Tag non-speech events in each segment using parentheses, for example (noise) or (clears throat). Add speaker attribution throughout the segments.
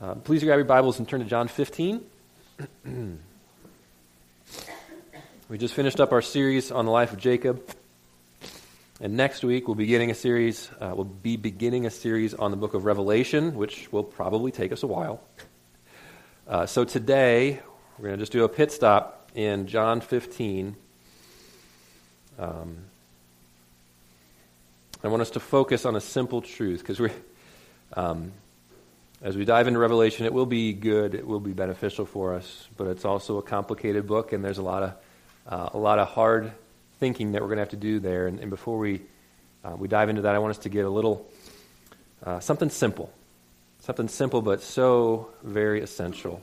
Speaker 1: Uh, please grab your Bibles and turn to John 15. (clears throat) we just finished up our series on the life of Jacob. And next week we'll be beginning a series. Uh, we'll be beginning a series on the book of Revelation, which will probably take us a while. Uh, so today we're going to just do a pit stop in John 15. Um, I want us to focus on a simple truth because we're. Um, as we dive into Revelation, it will be good, it will be beneficial for us, but it's also a complicated book, and there's a lot of, uh, a lot of hard thinking that we're going to have to do there. And, and before we, uh, we dive into that, I want us to get a little, uh, something simple. Something simple, but so very essential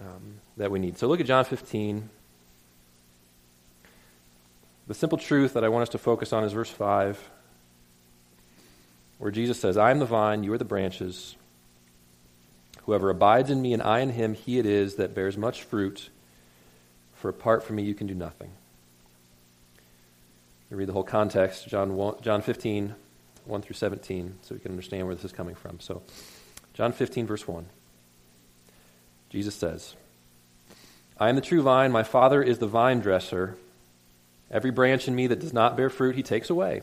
Speaker 1: um, that we need. So look at John 15. The simple truth that I want us to focus on is verse 5 where Jesus says, I am the vine, you are the branches. Whoever abides in me and I in him, he it is that bears much fruit. For apart from me, you can do nothing. You read the whole context, John, 1, John 15, 1 through 17, so we can understand where this is coming from. So, John 15, verse 1. Jesus says, I am the true vine, my Father is the vine dresser. Every branch in me that does not bear fruit, he takes away.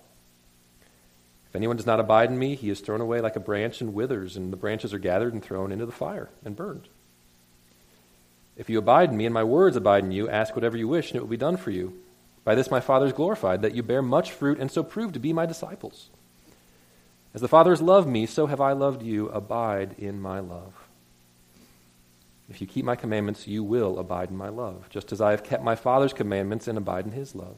Speaker 1: If anyone does not abide in me, he is thrown away like a branch and withers, and the branches are gathered and thrown into the fire and burned. If you abide in me and my words abide in you, ask whatever you wish, and it will be done for you. By this my Father is glorified, that you bear much fruit, and so prove to be my disciples. As the Father has loved me, so have I loved you. Abide in my love. If you keep my commandments, you will abide in my love, just as I have kept my Father's commandments and abide in his love.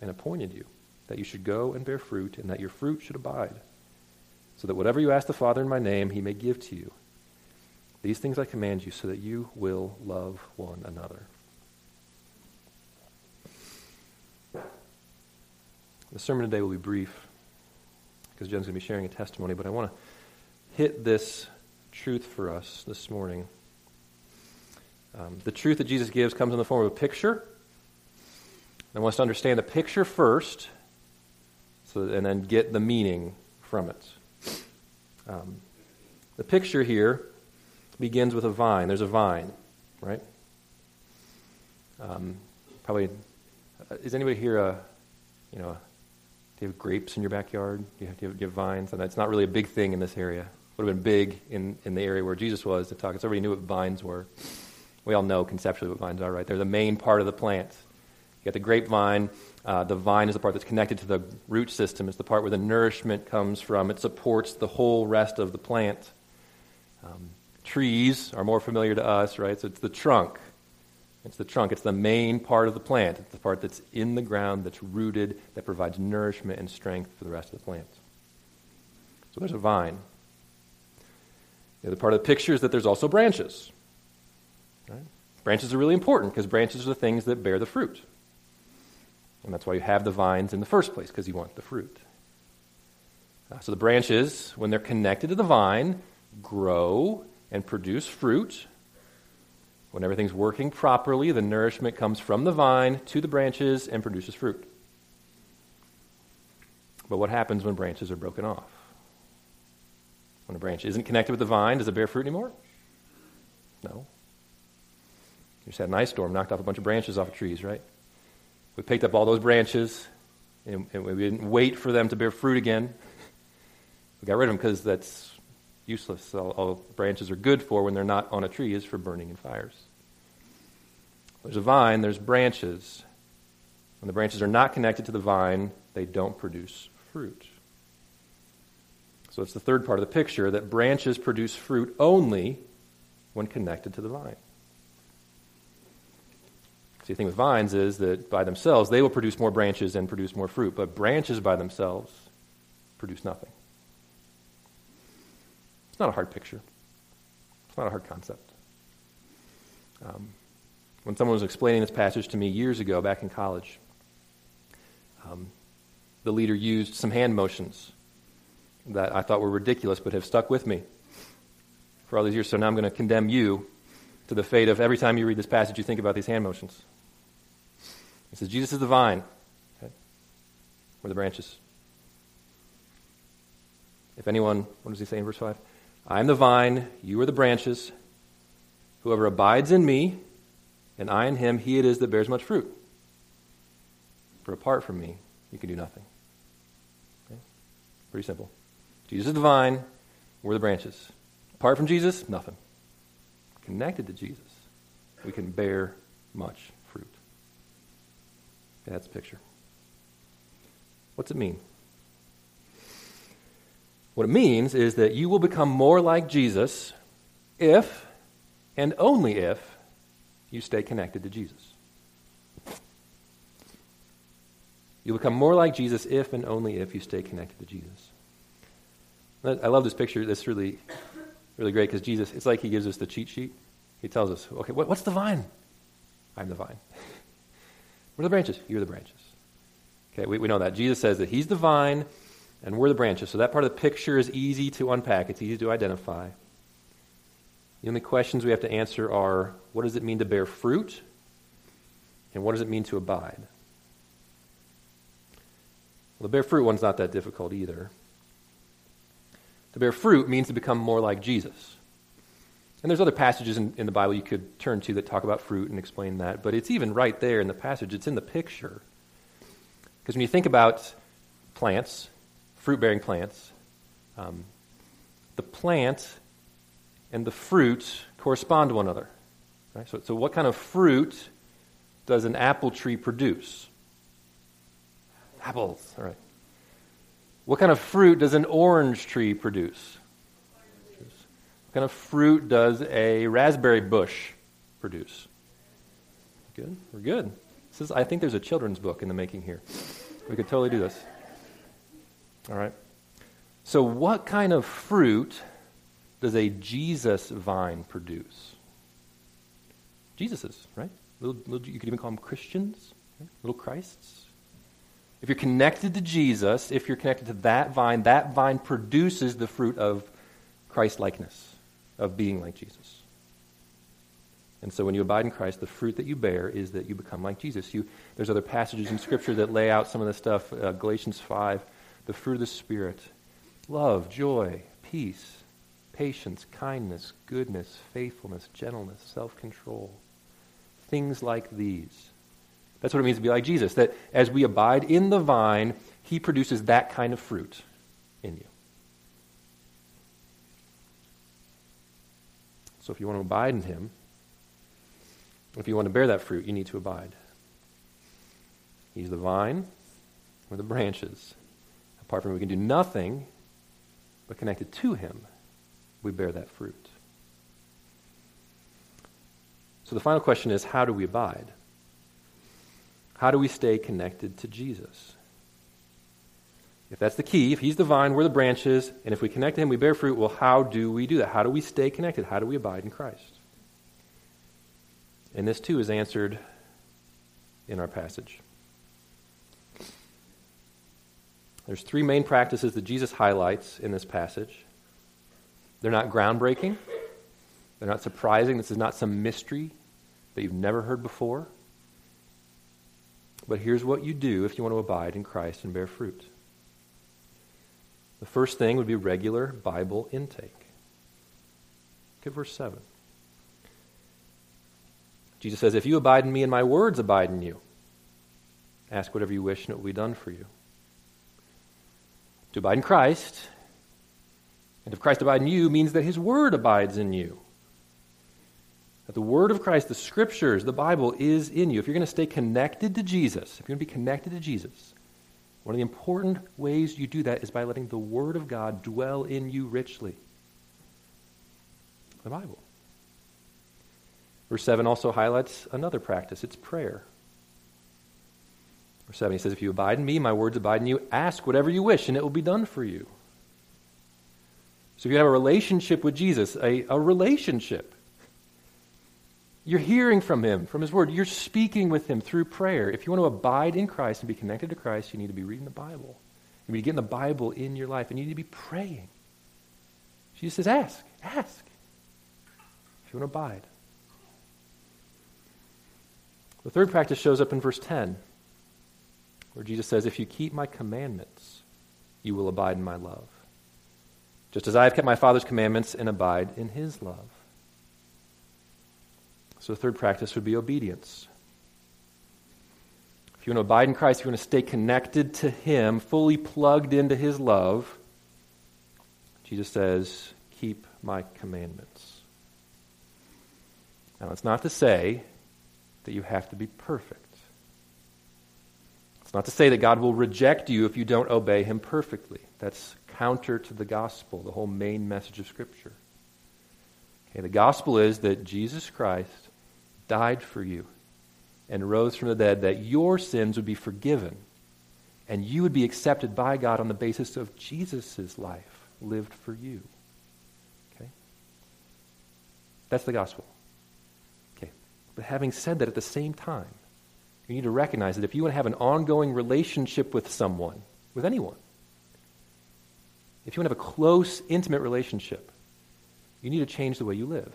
Speaker 1: and appointed you, that you should go and bear fruit, and that your fruit should abide, so that whatever you ask the Father in my name, he may give to you. These things I command you, so that you will love one another. The sermon today will be brief, because Jen's going to be sharing a testimony, but I want to hit this truth for us this morning. Um, the truth that Jesus gives comes in the form of a picture I want us to understand the picture first, so, and then get the meaning from it. Um, the picture here begins with a vine. There's a vine, right? Um, probably, uh, is anybody here a, you know, do you have grapes in your backyard? Do you have, do you have, do you have vines? And it's not really a big thing in this area. Would have been big in, in the area where Jesus was to talk. Everybody knew what vines were. We all know conceptually what vines are, right? They're the main part of the plant. Got the grapevine. Uh, the vine is the part that's connected to the root system. It's the part where the nourishment comes from. It supports the whole rest of the plant. Um, trees are more familiar to us, right? So it's the trunk. It's the trunk. It's the main part of the plant. It's the part that's in the ground, that's rooted, that provides nourishment and strength for the rest of the plant. So there's a vine. The other part of the picture is that there's also branches. Right? Branches are really important because branches are the things that bear the fruit. And that's why you have the vines in the first place, because you want the fruit. Uh, so the branches, when they're connected to the vine, grow and produce fruit. When everything's working properly, the nourishment comes from the vine to the branches and produces fruit. But what happens when branches are broken off? When a branch isn't connected with the vine, does it bear fruit anymore? No. You just had an ice storm, knocked off a bunch of branches off of trees, right? We picked up all those branches, and, and we didn't wait for them to bear fruit again. We got rid of them because that's useless. All, all branches are good for when they're not on a tree is for burning in fires. There's a vine, there's branches. When the branches are not connected to the vine, they don't produce fruit. So it's the third part of the picture that branches produce fruit only when connected to the vine. See, the thing with vines is that by themselves, they will produce more branches and produce more fruit, but branches by themselves produce nothing. It's not a hard picture, it's not a hard concept. Um, when someone was explaining this passage to me years ago, back in college, um, the leader used some hand motions that I thought were ridiculous but have stuck with me for all these years. So now I'm going to condemn you to the fate of every time you read this passage, you think about these hand motions. He says, Jesus is the vine. Okay? We're the branches. If anyone, what does he say in verse 5? I am the vine, you are the branches. Whoever abides in me, and I in him, he it is that bears much fruit. For apart from me, you can do nothing. Okay? Pretty simple. Jesus is the vine, we're the branches. Apart from Jesus, nothing. Connected to Jesus, we can bear much that's a picture. What's it mean? What it means is that you will become more like Jesus if, and only if, you stay connected to Jesus. You'll become more like Jesus if and only if you stay connected to Jesus. I love this picture. That's really, really great because Jesus, it's like he gives us the cheat sheet. He tells us, okay, what, what's the vine? I'm the vine. (laughs) We're the branches. You're the branches. Okay, we, we know that. Jesus says that he's the vine and we're the branches. So that part of the picture is easy to unpack, it's easy to identify. The only questions we have to answer are what does it mean to bear fruit? And what does it mean to abide? Well, the bear fruit one's not that difficult either. To bear fruit means to become more like Jesus. And there's other passages in, in, the Bible you could turn to that talk about fruit and explain that, but it's even right there in the passage. It's in the picture. Because when you think about plants, fruit bearing plants, um, the plant and the fruit correspond to one another. Right? So, so, what kind of fruit does an apple tree produce? Apples, all right. What kind of fruit does an orange tree produce? Kind of fruit does a raspberry bush produce? Good. We're good. This is, I think there's a children's book in the making here. We could totally do this. All right. So, what kind of fruit does a Jesus vine produce? Jesus's, right? Little, little, you could even call them Christians, right? little Christs. If you're connected to Jesus, if you're connected to that vine, that vine produces the fruit of Christ likeness, of being like Jesus. And so when you abide in Christ, the fruit that you bear is that you become like Jesus. You, there's other passages in Scripture that lay out some of this stuff. Uh, Galatians 5, the fruit of the Spirit love, joy, peace, patience, kindness, goodness, faithfulness, gentleness, self control. Things like these. That's what it means to be like Jesus, that as we abide in the vine, he produces that kind of fruit in you. So if you want to abide in him, if you want to bear that fruit, you need to abide. He's the vine, we're the branches. Apart from him, we can do nothing, but connected to him, we bear that fruit. So the final question is how do we abide? How do we stay connected to Jesus? If that's the key, if he's the vine, we're the branches, and if we connect to him, we bear fruit, well, how do we do that? How do we stay connected? How do we abide in Christ? And this, too, is answered in our passage. There's three main practices that Jesus highlights in this passage. They're not groundbreaking, they're not surprising. This is not some mystery that you've never heard before. But here's what you do if you want to abide in Christ and bear fruit. The first thing would be regular Bible intake. Look at verse 7. Jesus says, If you abide in me and my words abide in you, ask whatever you wish and it will be done for you. To abide in Christ, and if Christ abide in you, means that his word abides in you. That the Word of Christ, the Scriptures, the Bible is in you. If you're going to stay connected to Jesus, if you're going to be connected to Jesus, one of the important ways you do that is by letting the Word of God dwell in you richly. The Bible. Verse 7 also highlights another practice it's prayer. Verse 7 he says, If you abide in me, my words abide in you, ask whatever you wish, and it will be done for you. So if you have a relationship with Jesus, a, a relationship, you're hearing from him, from his word. You're speaking with him through prayer. If you want to abide in Christ and be connected to Christ, you need to be reading the Bible. You need to get the Bible in your life, and you need to be praying. Jesus says, ask, ask. If you want to abide. The third practice shows up in verse 10, where Jesus says, If you keep my commandments, you will abide in my love. Just as I have kept my Father's commandments and abide in his love. So the third practice would be obedience. If you want to abide in Christ, if you want to stay connected to him, fully plugged into his love, Jesus says, Keep my commandments. Now, it's not to say that you have to be perfect. It's not to say that God will reject you if you don't obey him perfectly. That's counter to the gospel, the whole main message of Scripture. Okay, the gospel is that Jesus Christ died for you and rose from the dead that your sins would be forgiven and you would be accepted by God on the basis of Jesus' life lived for you. Okay? That's the gospel. Okay. But having said that, at the same time, you need to recognize that if you want to have an ongoing relationship with someone, with anyone, if you want to have a close, intimate relationship, you need to change the way you live.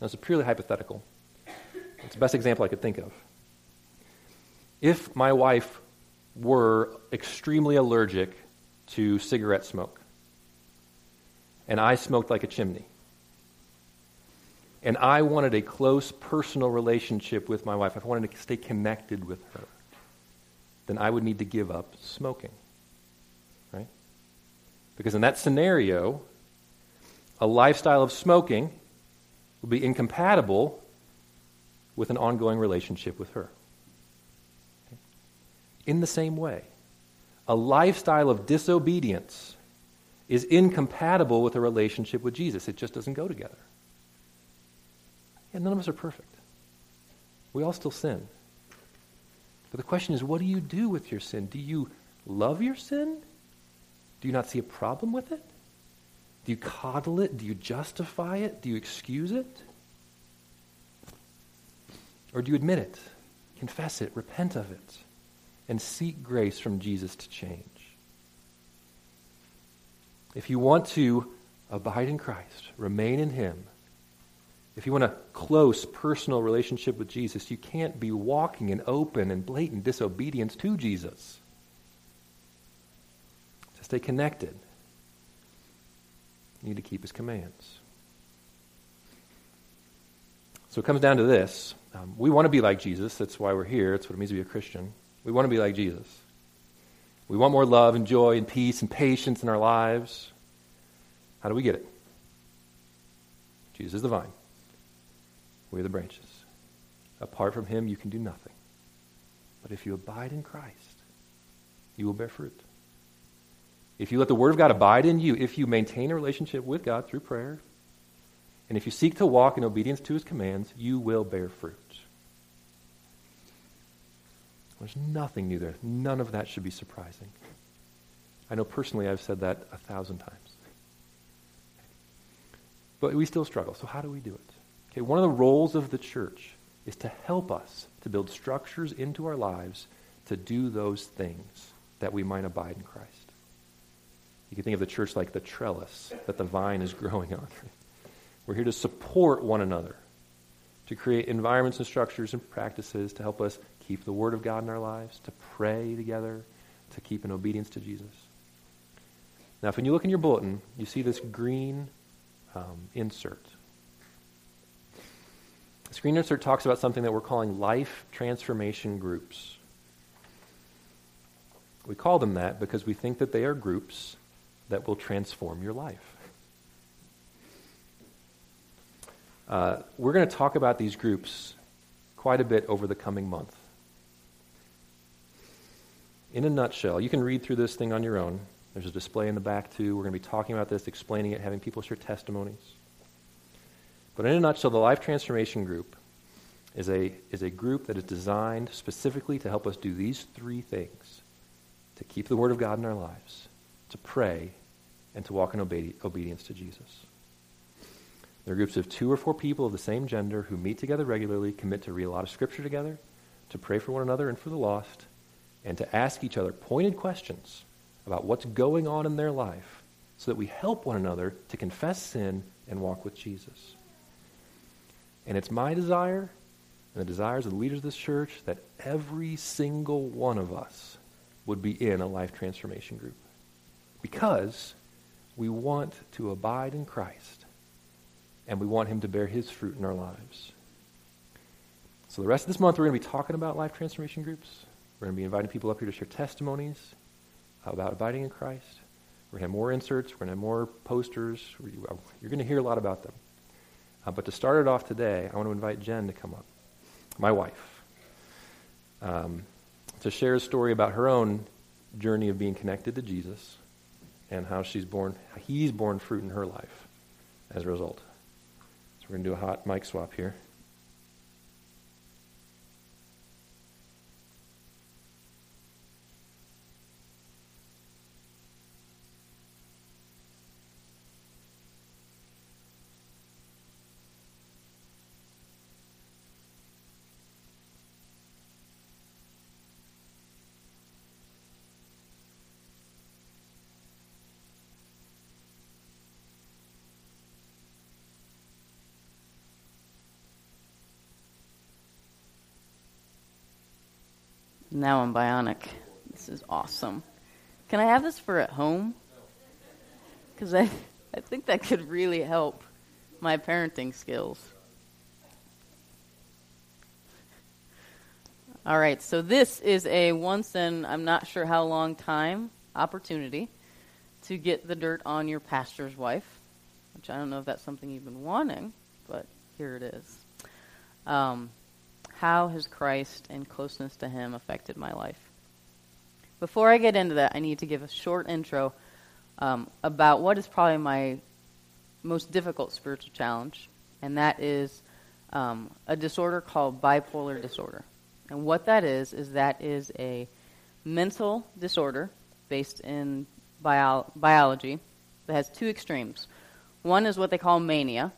Speaker 1: Now, it's a purely hypothetical. It's the best example I could think of. If my wife were extremely allergic to cigarette smoke, and I smoked like a chimney, and I wanted a close personal relationship with my wife, if I wanted to stay connected with her, then I would need to give up smoking. Right? Because in that scenario, a lifestyle of smoking will be incompatible with an ongoing relationship with her. Okay? In the same way, a lifestyle of disobedience is incompatible with a relationship with Jesus. It just doesn't go together. And none of us are perfect. We all still sin. But the question is, what do you do with your sin? Do you love your sin? Do you not see a problem with it? Do you coddle it? Do you justify it? Do you excuse it? Or do you admit it, confess it, repent of it, and seek grace from Jesus to change? If you want to abide in Christ, remain in Him, if you want a close personal relationship with Jesus, you can't be walking in open and blatant disobedience to Jesus. To stay connected, need to keep his commands. So it comes down to this. Um, we want to be like Jesus. That's why we're here. That's what it means to be a Christian. We want to be like Jesus. We want more love and joy and peace and patience in our lives. How do we get it? Jesus is the vine. We are the branches. Apart from him, you can do nothing. But if you abide in Christ, you will bear fruit. If you let the Word of God abide in you, if you maintain a relationship with God through prayer, and if you seek to walk in obedience to His commands, you will bear fruit. There's nothing new there. None of that should be surprising. I know personally I've said that a thousand times. But we still struggle. So, how do we do it? Okay, one of the roles of the church is to help us to build structures into our lives to do those things that we might abide in Christ. You can think of the church like the trellis that the vine is growing on. We're here to support one another, to create environments and structures and practices to help us keep the Word of God in our lives, to pray together, to keep in obedience to Jesus. Now, if when you look in your bulletin, you see this green um, insert. Screen Insert talks about something that we're calling life transformation groups. We call them that because we think that they are groups that will transform your life. Uh, we're going to talk about these groups quite a bit over the coming month. In a nutshell, you can read through this thing on your own. There's a display in the back, too. We're going to be talking about this, explaining it, having people share testimonies. But in a nutshell, the Life Transformation Group is a, is a group that is designed specifically to help us do these three things to keep the Word of God in our lives, to pray, and to walk in obe- obedience to Jesus. They're groups of two or four people of the same gender who meet together regularly, commit to read a lot of Scripture together, to pray for one another and for the lost, and to ask each other pointed questions about what's going on in their life so that we help one another to confess sin and walk with Jesus. And it's my desire and the desires of the leaders of this church that every single one of us would be in a life transformation group. Because we want to abide in Christ and we want him to bear his fruit in our lives. So the rest of this month, we're going to be talking about life transformation groups. We're going to be inviting people up here to share testimonies about abiding in Christ. We're going to have more inserts. We're going to have more posters. You're going to hear a lot about them. Uh, but to start it off today, I want to invite Jen to come up, my wife, um, to share a story about her own journey of being connected to Jesus and how she's born, he's born fruit in her life as a result. So we're going to do a hot mic swap here.
Speaker 2: Now I'm bionic. This is awesome. Can I have this for at home? Because I, I think that could really help my parenting skills. All right, so this is a once in I'm not sure how long time opportunity to get the dirt on your pastor's wife, which I don't know if that's something you've been wanting, but here it is. Um, how has Christ and closeness to Him affected my life? Before I get into that, I need to give a short intro um, about what is probably my most difficult spiritual challenge, and that is um, a disorder called bipolar disorder. And what that is, is that is a mental disorder based in bio- biology that has two extremes. One is what they call mania,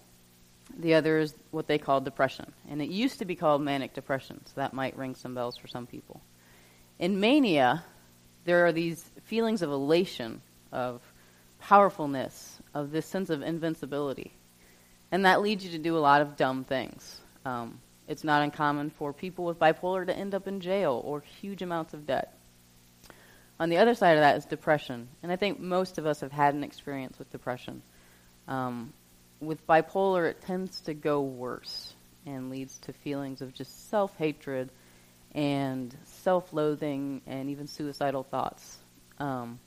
Speaker 2: the other is what they call depression. And it used to be called manic depression, so that might ring some bells for some people. In mania, there are these feelings of elation, of powerfulness, of this sense of invincibility. And that leads you to do a lot of dumb things. Um, it's not uncommon for people with bipolar to end up in jail or huge amounts of debt. On the other side of that is depression. And I think most of us have had an experience with depression. Um, with bipolar, it tends to go worse and leads to feelings of just self hatred and self loathing and even suicidal thoughts. Um,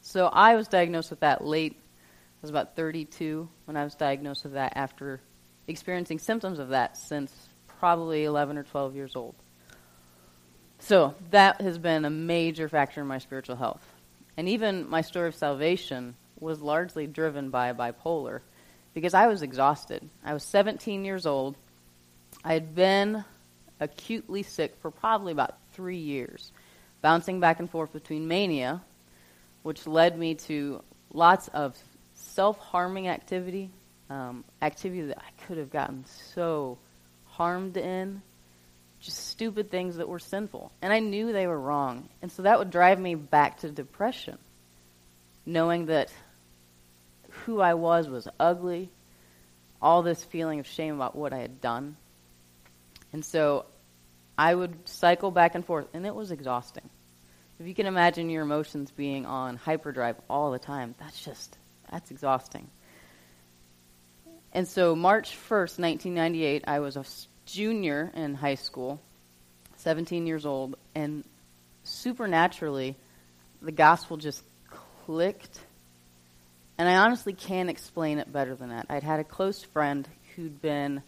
Speaker 2: so I was diagnosed with that late. I was about 32 when I was diagnosed with that after experiencing symptoms of that since probably 11 or 12 years old. So that has been a major factor in my spiritual health. And even my story of salvation was largely driven by bipolar because I was exhausted. I was 17 years old. I had been acutely sick for probably about three years, bouncing back and forth between mania, which led me to lots of self harming activity, um, activity that I could have gotten so harmed in, just stupid things that were sinful. And I knew they were wrong. And so that would drive me back to depression, knowing that who I was was ugly, all this feeling of shame about what I had done. And so I would cycle back and forth, and it was exhausting. If you can imagine your emotions being on hyperdrive all the time, that's just, that's exhausting. And so March 1st, 1998, I was a junior in high school, 17 years old, and supernaturally, the gospel just clicked and I honestly can't explain it better than that. I'd had a close friend who'd been,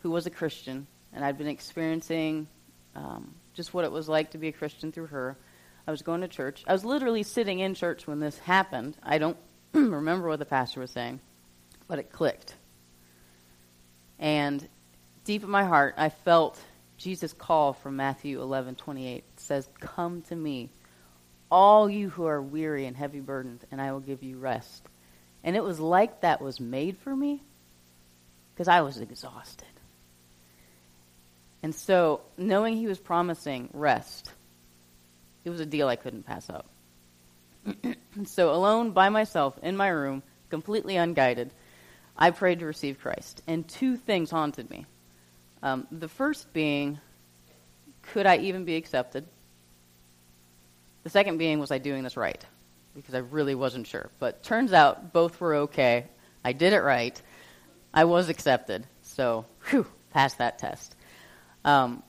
Speaker 2: who was a Christian, and I'd been experiencing um, just what it was like to be a Christian through her. I was going to church. I was literally sitting in church when this happened. I don't (clears throat) remember what the pastor was saying, but it clicked. And deep in my heart, I felt Jesus' call from Matthew 11:28. It says, "Come to me, all you who are weary and heavy burdened, and I will give you rest." And it was like that was made for me because I was exhausted. And so, knowing he was promising rest, it was a deal I couldn't pass up. (clears throat) so, alone by myself in my room, completely unguided, I prayed to receive Christ. And two things haunted me. Um, the first being, could I even be accepted? The second being, was I doing this right? Because I really wasn't sure. But turns out both were okay. I did it right. I was accepted. So, whew, passed that test. Um,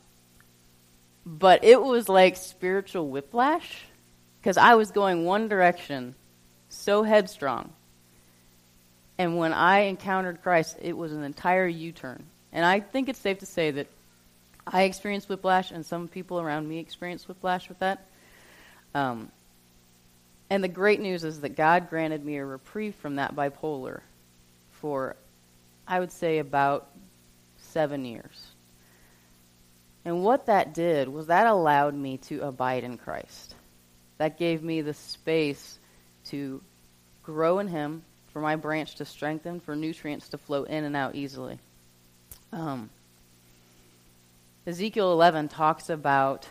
Speaker 2: but it was like spiritual whiplash because I was going one direction so headstrong. And when I encountered Christ, it was an entire U turn. And I think it's safe to say that I experienced whiplash, and some people around me experienced whiplash with that. Um, and the great news is that God granted me a reprieve from that bipolar for, I would say, about seven years. And what that did was that allowed me to abide in Christ. That gave me the space to grow in Him, for my branch to strengthen, for nutrients to flow in and out easily. Um, Ezekiel 11 talks about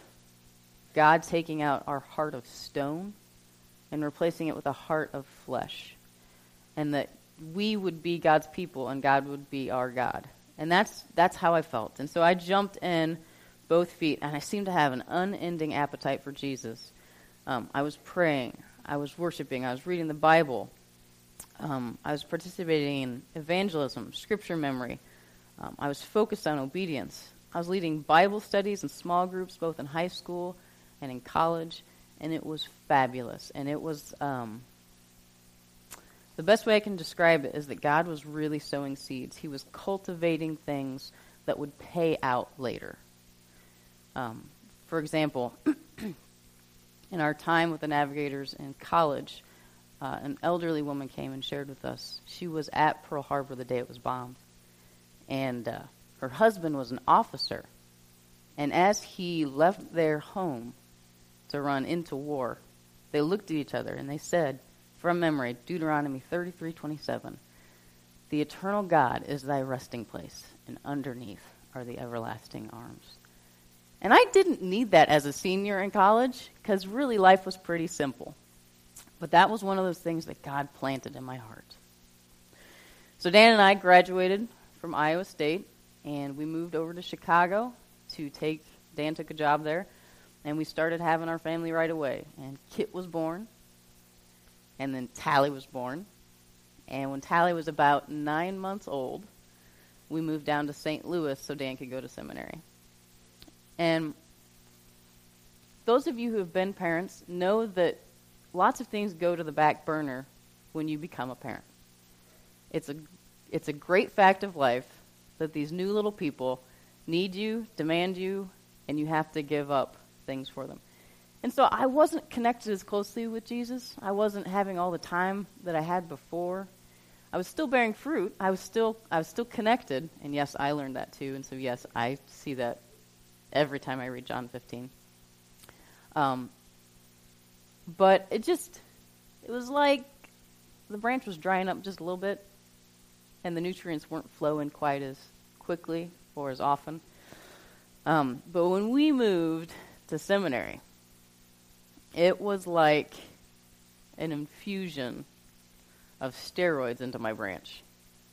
Speaker 2: God taking out our heart of stone and replacing it with a heart of flesh. And that we would be God's people and God would be our God. And that's, that's how I felt. And so I jumped in both feet, and I seemed to have an unending appetite for Jesus. Um, I was praying, I was worshiping, I was reading the Bible, um, I was participating in evangelism, scripture memory. Um, I was focused on obedience. I was leading Bible studies and small groups both in high school and in college, and it was fabulous. And it was um, the best way I can describe it is that God was really sowing seeds. He was cultivating things that would pay out later. Um, for example, (clears throat) in our time with the navigators in college, uh, an elderly woman came and shared with us. She was at Pearl Harbor the day it was bombed, and uh, her husband was an officer. And as he left their home to run into war, they looked at each other and they said, from memory, Deuteronomy 33:27, "The eternal God is thy resting place, and underneath are the everlasting arms." And I didn't need that as a senior in college because really life was pretty simple. But that was one of those things that God planted in my heart. So Dan and I graduated from Iowa State, and we moved over to Chicago to take. Dan took a job there, and we started having our family right away. And Kit was born, and then Tally was born. And when Tally was about nine months old, we moved down to St. Louis so Dan could go to seminary. And those of you who have been parents know that lots of things go to the back burner when you become a parent. It's a, it's a great fact of life that these new little people need you, demand you, and you have to give up things for them. And so I wasn't connected as closely with Jesus. I wasn't having all the time that I had before. I was still bearing fruit. I was still I was still connected, and yes, I learned that too. And so yes, I see that every time I read John 15. Um, but it just, it was like the branch was drying up just a little bit, and the nutrients weren't flowing quite as quickly or as often. Um, but when we moved to seminary, it was like an infusion of steroids into my branch.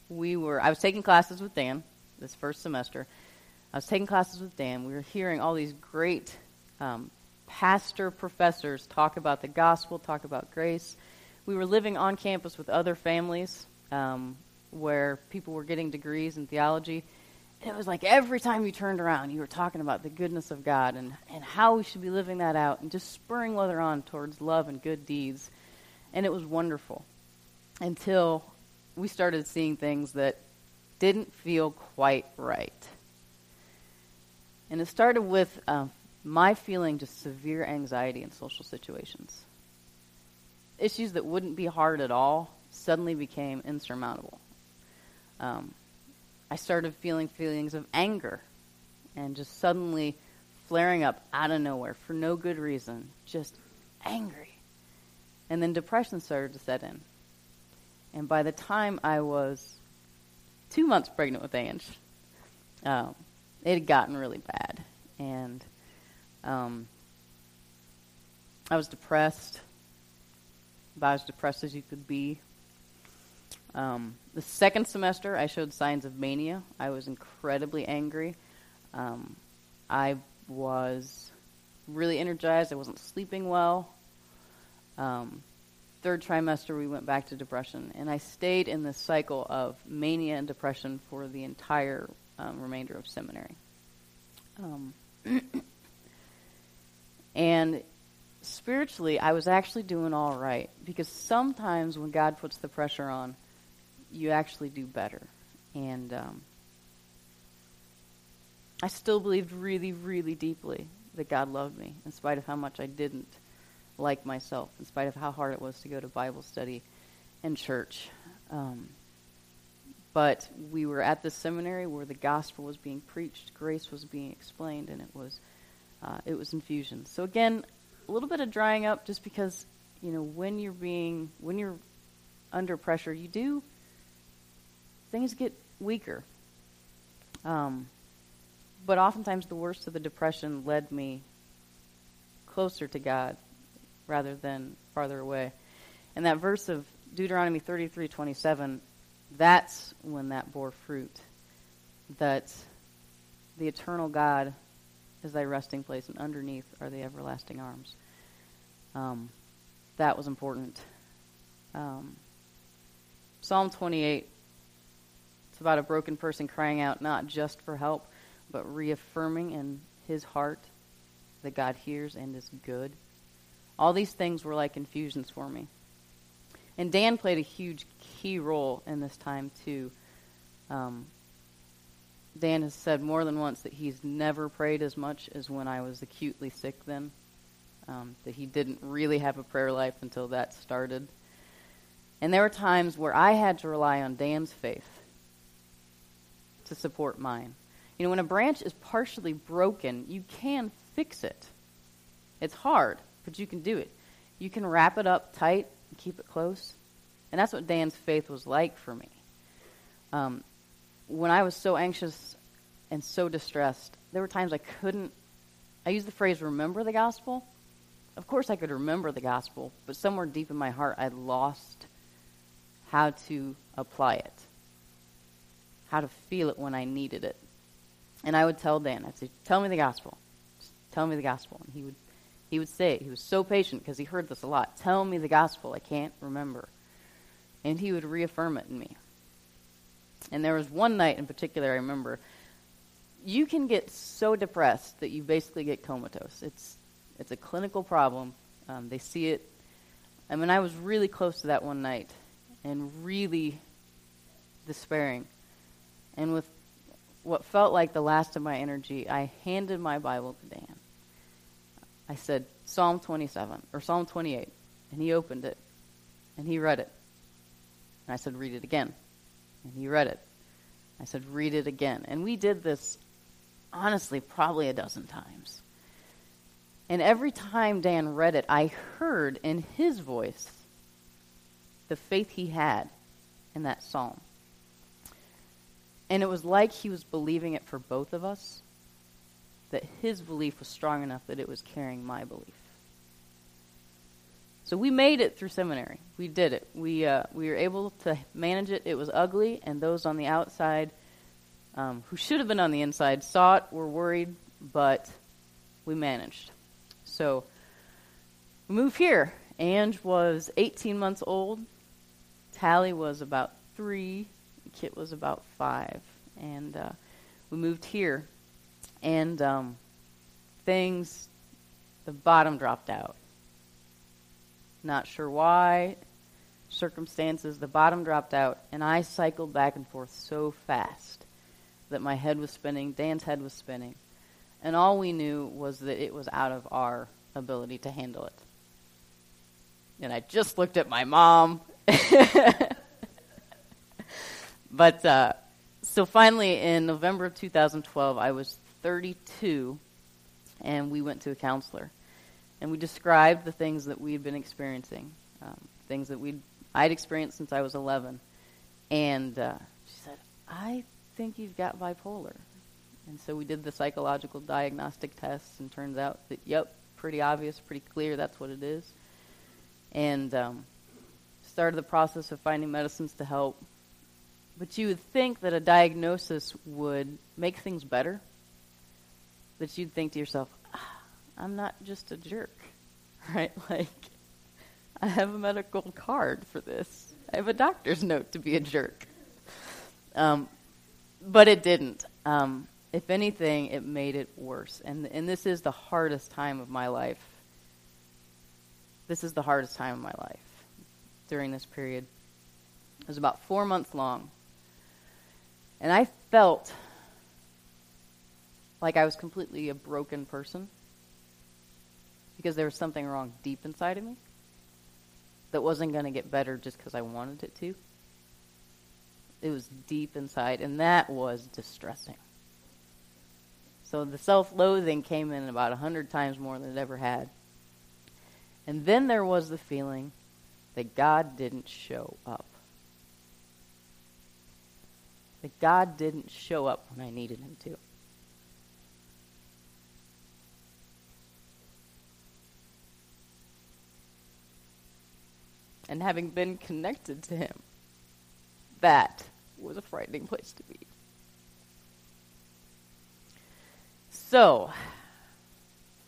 Speaker 2: We were, I was taking classes with Dan this first semester. I was taking classes with Dan. We were hearing all these great um, pastor professors talk about the gospel, talk about grace. We were living on campus with other families um, where people were getting degrees in theology. And it was like every time you turned around, you were talking about the goodness of God and, and how we should be living that out and just spurring one another on towards love and good deeds. And it was wonderful until we started seeing things that didn't feel quite right. And it started with uh, my feeling just severe anxiety in social situations. Issues that wouldn't be hard at all suddenly became insurmountable. Um, I started feeling feelings of anger and just suddenly flaring up out of nowhere for no good reason, just angry. And then depression started to set in. And by the time I was two months pregnant with Ange, um, it had gotten really bad. And um, I was depressed, about as depressed as you could be. Um, the second semester, I showed signs of mania. I was incredibly angry. Um, I was really energized. I wasn't sleeping well. Um, third trimester, we went back to depression, and I stayed in this cycle of mania and depression for the entire um, remainder of seminary. Um, (coughs) and spiritually, I was actually doing all right because sometimes when God puts the pressure on, you actually do better. And um, I still believed really, really deeply that God loved me, in spite of how much I didn't like myself, in spite of how hard it was to go to Bible study and church. Um, but we were at the seminary where the gospel was being preached, grace was being explained, and it was uh, it was infusion. So again, a little bit of drying up, just because you know when you're being when you're under pressure, you do things get weaker. Um, but oftentimes, the worst of the depression led me closer to God rather than farther away. And that verse of Deuteronomy 33:27, that's when that bore fruit. That the eternal God is thy resting place, and underneath are the everlasting arms. Um, that was important. Um, Psalm 28 it's about a broken person crying out not just for help, but reaffirming in his heart that God hears and is good. All these things were like infusions for me. And Dan played a huge key role in this time, too. Um, Dan has said more than once that he's never prayed as much as when I was acutely sick then, um, that he didn't really have a prayer life until that started. And there were times where I had to rely on Dan's faith to support mine. You know, when a branch is partially broken, you can fix it. It's hard, but you can do it. You can wrap it up tight and keep it close. And that's what Dan's faith was like for me. Um, when I was so anxious and so distressed, there were times I couldn't. I use the phrase remember the gospel. Of course, I could remember the gospel, but somewhere deep in my heart, I lost how to apply it how to feel it when I needed it. And I would tell Dan, I'd say, "Tell me the gospel. Just tell me the gospel." And he would, he would say, he was so patient because he heard this a lot. Tell me the gospel. I can't remember. And he would reaffirm it in me. And there was one night in particular I remember. You can get so depressed that you basically get comatose. It's it's a clinical problem. Um, they see it. I mean, I was really close to that one night, and really despairing. And with what felt like the last of my energy, I handed my Bible to Dan. I said, Psalm 27, or Psalm 28. And he opened it, and he read it. And I said, read it again. And he read it. I said, read it again. And we did this, honestly, probably a dozen times. And every time Dan read it, I heard in his voice the faith he had in that psalm. And it was like he was believing it for both of us, that his belief was strong enough that it was carrying my belief. So we made it through seminary. We did it. We, uh, we were able to manage it. It was ugly, and those on the outside um, who should have been on the inside saw it, were worried, but we managed. So we moved here. Ange was 18 months old. Tally was about three. Kit was about five, and uh, we moved here, and um, things, the bottom dropped out. Not sure why. circumstances, the bottom dropped out, and I cycled back and forth so fast that my head was spinning, Dan's head was spinning, and all we knew was that it was out of our ability to handle it. And I just looked at my mom. (laughs) but uh, so finally, in November of 2012, I was 32, and we went to a counselor. And we described the things that we had been experiencing, um, things that we'd, I'd experienced since I was 11. And uh, she said, I think you've got bipolar. And so we did the psychological diagnostic tests, and turns out that, yep, pretty obvious, pretty clear, that's what it is. And um, started the process of finding medicines to help. But you would think that a diagnosis would make things better. That you'd think to yourself, ah, I'm not just a jerk, (laughs) right? Like, I have a medical card for this. I have a doctor's note to be a jerk. Um, but it didn't. Um, if anything, it made it worse. And, and this is the hardest time of my life. This is the hardest time of my life during this period. It was about four months long. And I felt like I was completely a broken person because there was something wrong deep inside of me that wasn't going to get better just because I wanted it to. It was deep inside, and that was distressing. So the self loathing came in about a hundred times more than it ever had. And then there was the feeling that God didn't show up. That God didn't show up when I needed him to. And having been connected to him, that was a frightening place to be. So,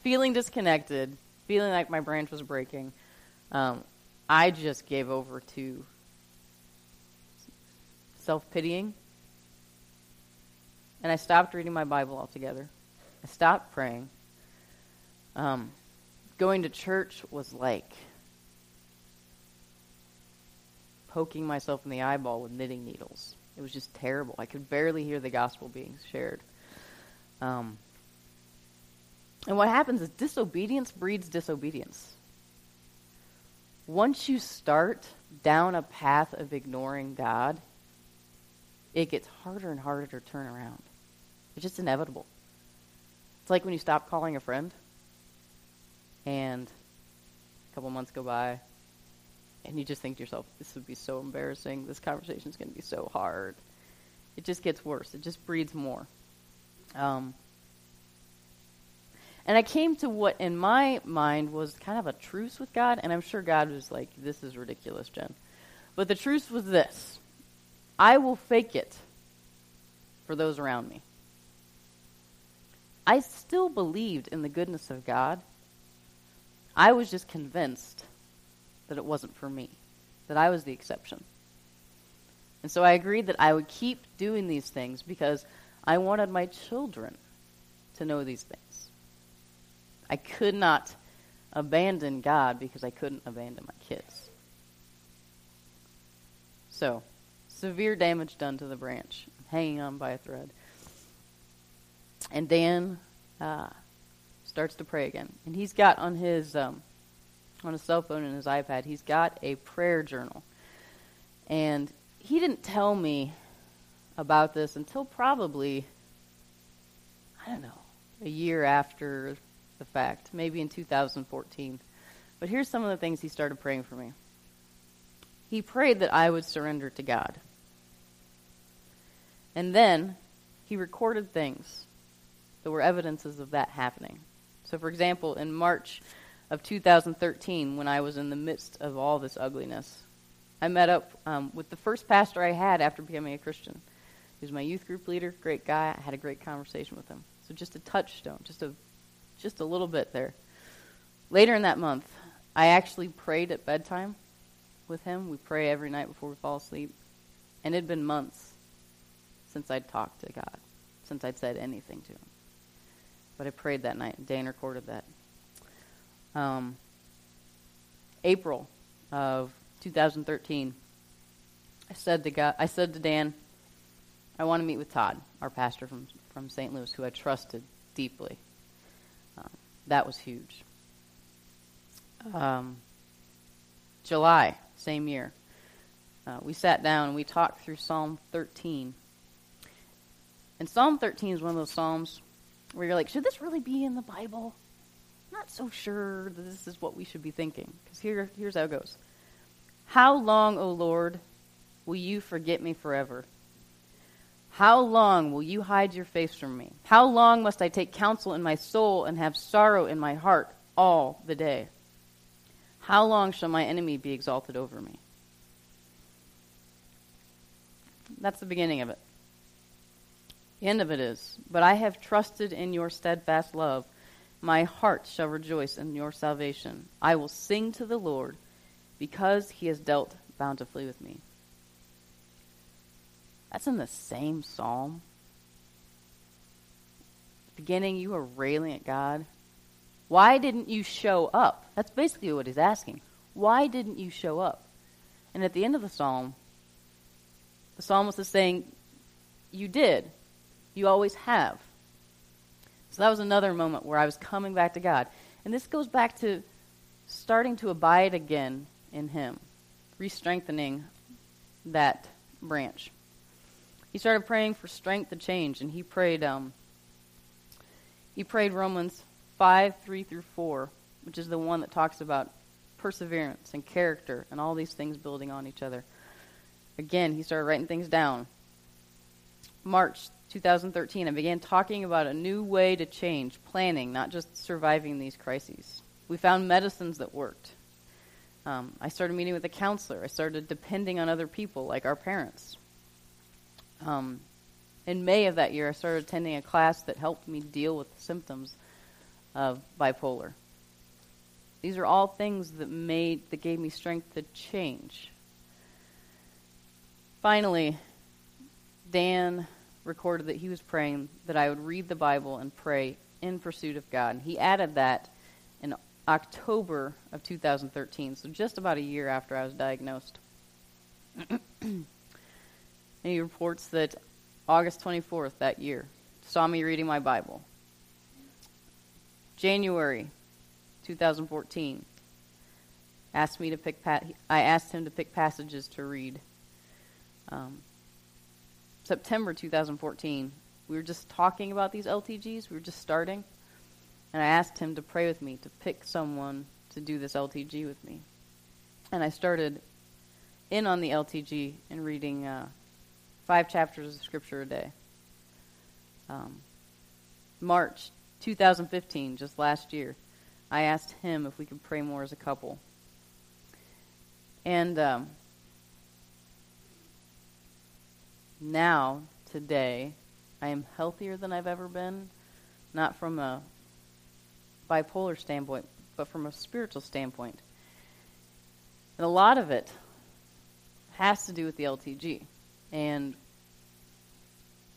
Speaker 2: feeling disconnected, feeling like my branch was breaking, um, I just gave over to self pitying. And I stopped reading my Bible altogether. I stopped praying. Um, going to church was like poking myself in the eyeball with knitting needles. It was just terrible. I could barely hear the gospel being shared. Um, and what happens is disobedience breeds disobedience. Once you start down a path of ignoring God, it gets harder and harder to turn around. It's just inevitable. It's like when you stop calling a friend and a couple months go by and you just think to yourself, this would be so embarrassing. This conversation is going to be so hard. It just gets worse. It just breeds more. Um, and I came to what in my mind was kind of a truce with God, and I'm sure God was like, this is ridiculous, Jen. But the truce was this I will fake it for those around me. I still believed in the goodness of God. I was just convinced that it wasn't for me, that I was the exception. And so I agreed that I would keep doing these things because I wanted my children to know these things. I could not abandon God because I couldn't abandon my kids. So, severe damage done to the branch, hanging on by a thread. And Dan uh, starts to pray again, and he's got on his um, on his cell phone and his iPad, he's got a prayer journal, and he didn't tell me about this until probably I don't know a year after the fact, maybe in 2014. But here's some of the things he started praying for me. He prayed that I would surrender to God. And then he recorded things that were evidences of that happening. So, for example, in March of 2013, when I was in the midst of all this ugliness, I met up um, with the first pastor I had after becoming a Christian. He was my youth group leader, great guy. I had a great conversation with him. So, just a touchstone, just a just a little bit there. Later in that month, I actually prayed at bedtime with him. We pray every night before we fall asleep. And it had been months since I'd talked to God, since I'd said anything to him. But I prayed that night. Dan recorded that. Um, April of 2013, I said to God, I said to Dan, I want to meet with Todd, our pastor from from St. Louis, who I trusted deeply. Um, that was huge. Um, July, same year, uh, we sat down and we talked through Psalm 13. And Psalm 13 is one of those psalms where you're like, should this really be in the Bible? I'm Not so sure that this is what we should be thinking. Because here, here's how it goes How long, O Lord, will you forget me forever? How long will you hide your face from me? How long must I take counsel in my soul and have sorrow in my heart all the day? How long shall my enemy be exalted over me? That's the beginning of it. The end of it is, But I have trusted in your steadfast love. My heart shall rejoice in your salvation. I will sing to the Lord because he has dealt bountifully with me. That's in the same psalm. Beginning, you are railing at God. Why didn't you show up? That's basically what he's asking. Why didn't you show up? And at the end of the psalm, the psalmist is saying, You did. You always have. So that was another moment where I was coming back to God. And this goes back to starting to abide again in Him, re strengthening that branch he started praying for strength to change, and he prayed. Um, he prayed Romans five three through four, which is the one that talks about perseverance and character and all these things building on each other. Again, he started writing things down. March 2013, I began talking about a new way to change, planning, not just surviving these crises. We found medicines that worked. Um, I started meeting with a counselor. I started depending on other people, like our parents. Um, in May of that year, I started attending a class that helped me deal with the symptoms of bipolar. These are all things that made that gave me strength to change. Finally, Dan recorded that he was praying that I would read the Bible and pray in pursuit of God. And he added that in October of 2013, so just about a year after I was diagnosed. (clears throat) And he reports that August 24th that year saw me reading my Bible. January 2014 asked me to pick pa- I asked him to pick passages to read. Um, September 2014 we were just talking about these LTGs, we were just starting, and I asked him to pray with me to pick someone to do this LTG with me. And I started in on the LTG and reading uh, five chapters of scripture a day. Um, March 2015, just last year, I asked him if we could pray more as a couple. And um, now, today, I am healthier than I've ever been, not from a bipolar standpoint, but from a spiritual standpoint. And a lot of it has to do with the LTG. And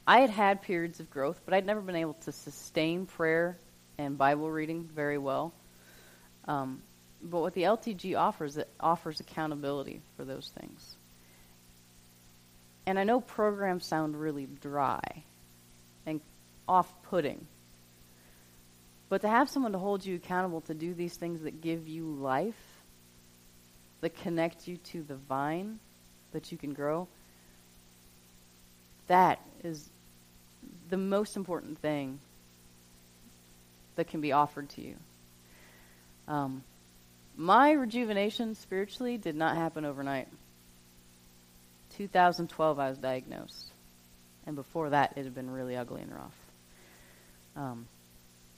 Speaker 2: I had had periods of growth, but I'd never been able to sustain prayer and Bible reading very well. Um, but what the LTG offers, it offers accountability for those things. And I know programs sound really dry and off putting. But to have someone to hold you accountable to do these things that give you life, that connect you to the vine that you can grow, that is the most important thing that can be offered to you. Um, my rejuvenation spiritually did not happen overnight. 2012, I was diagnosed. And before that, it had been really ugly and rough. Um,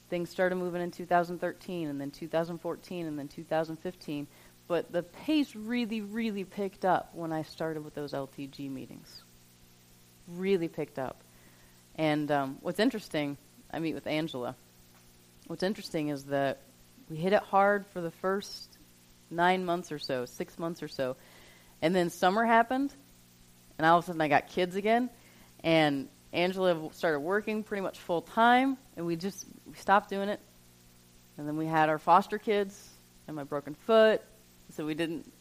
Speaker 2: things started moving in 2013, and then 2014, and then 2015. But the pace really, really picked up when I started with those LTG meetings really picked up. And um, what's interesting, I meet with Angela. What's interesting is that we hit it hard for the first nine months or so, six months or so. And then summer happened, and all of a sudden I got kids again. And Angela started working pretty much full time, and we just we stopped doing it. And then we had our foster kids and my broken foot, so we didn't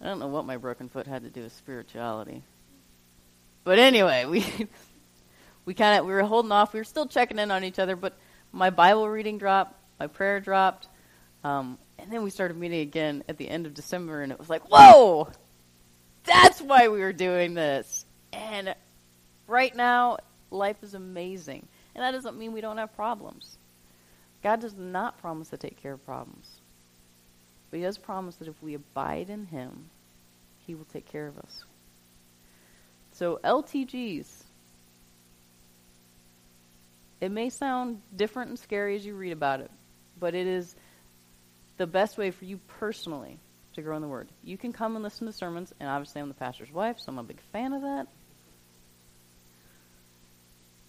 Speaker 2: I don't know what my broken foot had to do with spirituality. But anyway, we (laughs) we kind of we were holding off. We were still checking in on each other, but my Bible reading dropped, my prayer dropped, um, and then we started meeting again at the end of December, and it was like, whoa, that's why we were doing this. And right now, life is amazing, and that doesn't mean we don't have problems. God does not promise to take care of problems, but He does promise that if we abide in Him, He will take care of us. So LTGs it may sound different and scary as you read about it, but it is the best way for you personally to grow in the Word. You can come and listen to sermons, and obviously I'm the pastor's wife, so I'm a big fan of that.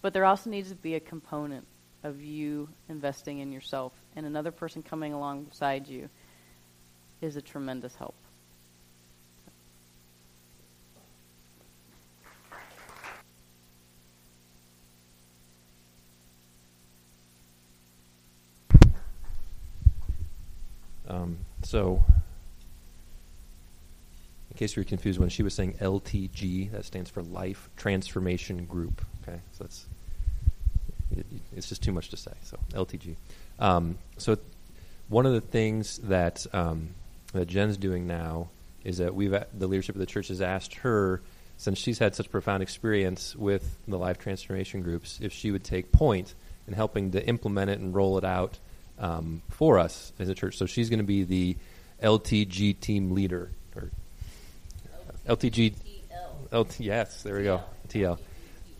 Speaker 2: But there also needs to be a component of you investing in yourself, and another person coming alongside you is a tremendous help.
Speaker 1: Um, so, in case you're confused, when she was saying LTG, that stands for Life Transformation Group. Okay, so that's it, it's just too much to say. So LTG. Um, so one of the things that um, that Jen's doing now is that we've the leadership of the church has asked her, since she's had such profound experience with the life transformation groups, if she would take point in helping to implement it and roll it out um, for us as a church. So she's going to be the LTG team leader or LTG. LT, yes, there we go. TL,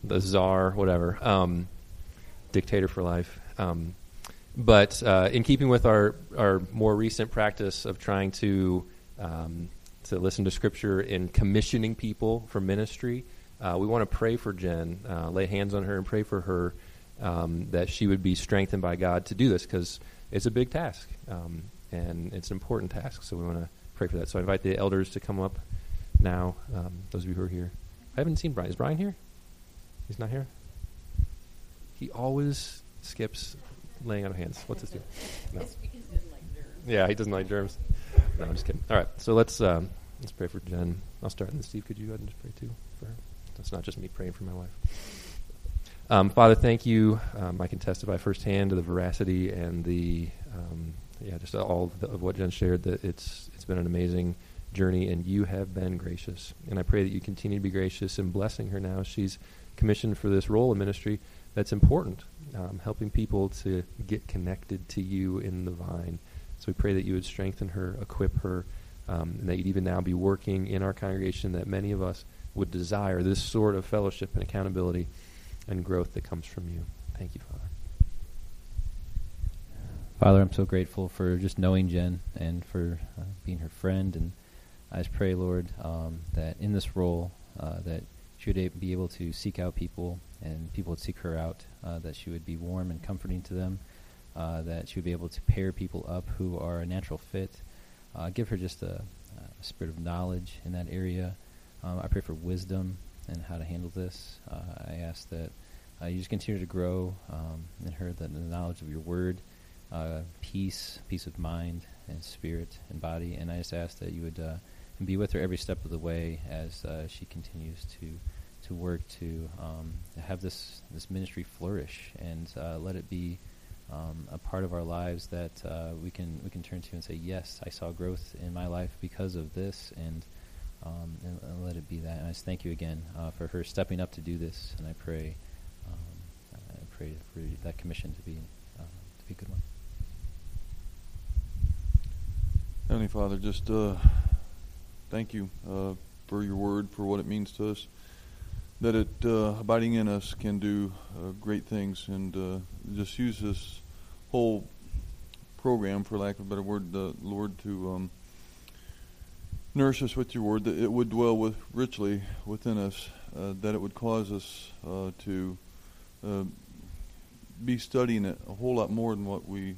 Speaker 1: the czar, whatever, um, dictator for life. Um, but uh, in keeping with our our more recent practice of trying to um, to listen to Scripture in commissioning people for ministry, uh, we want to pray for Jen, uh, lay hands on her, and pray for her um, that she would be strengthened by God to do this because it's a big task um, and it's an important task. So we want to pray for that. So I invite the elders to come up now. Um, those of you who are here, I haven't seen Brian. Is Brian here? He's not here. He always skips laying out of hands. What's this do? No. Yeah, he doesn't like germs. No, I'm just kidding. All right, so let's um, let's pray for Jen. I'll start, and Steve, could you go ahead and just pray too for her? That's not just me praying for my wife. Um, Father, thank you. Um, I can testify firsthand to the veracity and the um, yeah, just all of, the, of, what Jen shared. That it's it's been an amazing journey, and you have been gracious. And I pray that you continue to be gracious in blessing her now. She's commissioned for this role in ministry that's important, um, helping people to get connected to you in the vine. So we pray that you would strengthen her, equip her, um, and that you'd even now be working in our congregation that many of us would desire this sort of fellowship and accountability and growth that comes from you. Thank you, Father.
Speaker 3: Father, I'm so grateful for just knowing Jen and for uh, being her friend. And I just pray, Lord, um, that in this role, uh, that she would be able to seek out people and people would seek her out, uh, that she would be warm and comforting to them, uh, that she would be able to pair people up who are a natural fit. Uh, give her just a, a, spirit of knowledge in that area. Um, I pray for wisdom and how to handle this. Uh, I ask that uh, you just continue to grow um, in her the, the, knowledge of your word, peace, peace of mind and spirit and body. And I just ask that you would uh, be with her every step of the way as uh, she continues to to work to um, have this this ministry flourish and uh, let it be. Um, a part of our lives that we can we can turn to and say yes I saw growth in my life because of this and um, and, and, let it be that. And I just thank you again uh, for her stepping up to do this, and I pray, um, I pray for that commission to be uh, to be a good one.
Speaker 4: Heavenly Father, just uh, thank you uh, for your word, for what it means to us. That it uh, abiding in us can do uh, great things, and just use this whole program, for lack of a better word, the Lord, to um, Nourish us with your word, that it would dwell with richly within us, uh, that it would cause us uh, to uh, be studying it a whole lot more than what we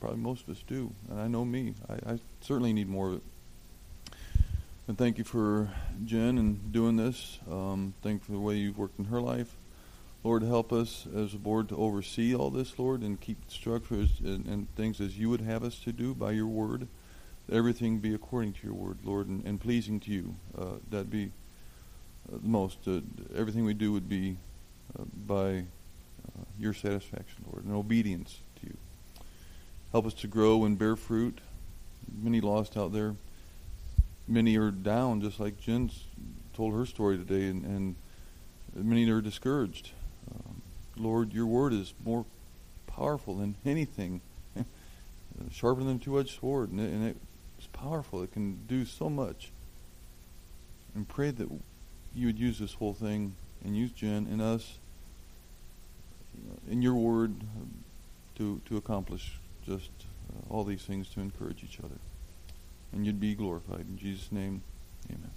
Speaker 4: probably most of us do. And I know me, I, I certainly need more of it. And thank you for Jen and doing this. Um, thank you for the way you've worked in her life. Lord, help us as a board to oversee all this, Lord, and keep structures and, and things as you would have us to do by your word everything be according to your word, Lord, and, and pleasing to you. Uh, that'd be uh, the most. Uh, everything we do would be uh, by uh, your satisfaction, Lord, and obedience to you. Help us to grow and bear fruit. Many lost out there. Many are down, just like Jen's told her story today, and, and many are discouraged. Um, Lord, your word is more powerful than anything, (laughs) sharper than a two-edged sword, and, it, and it's powerful. It can do so much. And pray that you would use this whole thing and use Jen and us in your word to to accomplish just uh, all these things to encourage each other and you'd be glorified. In Jesus' name, amen.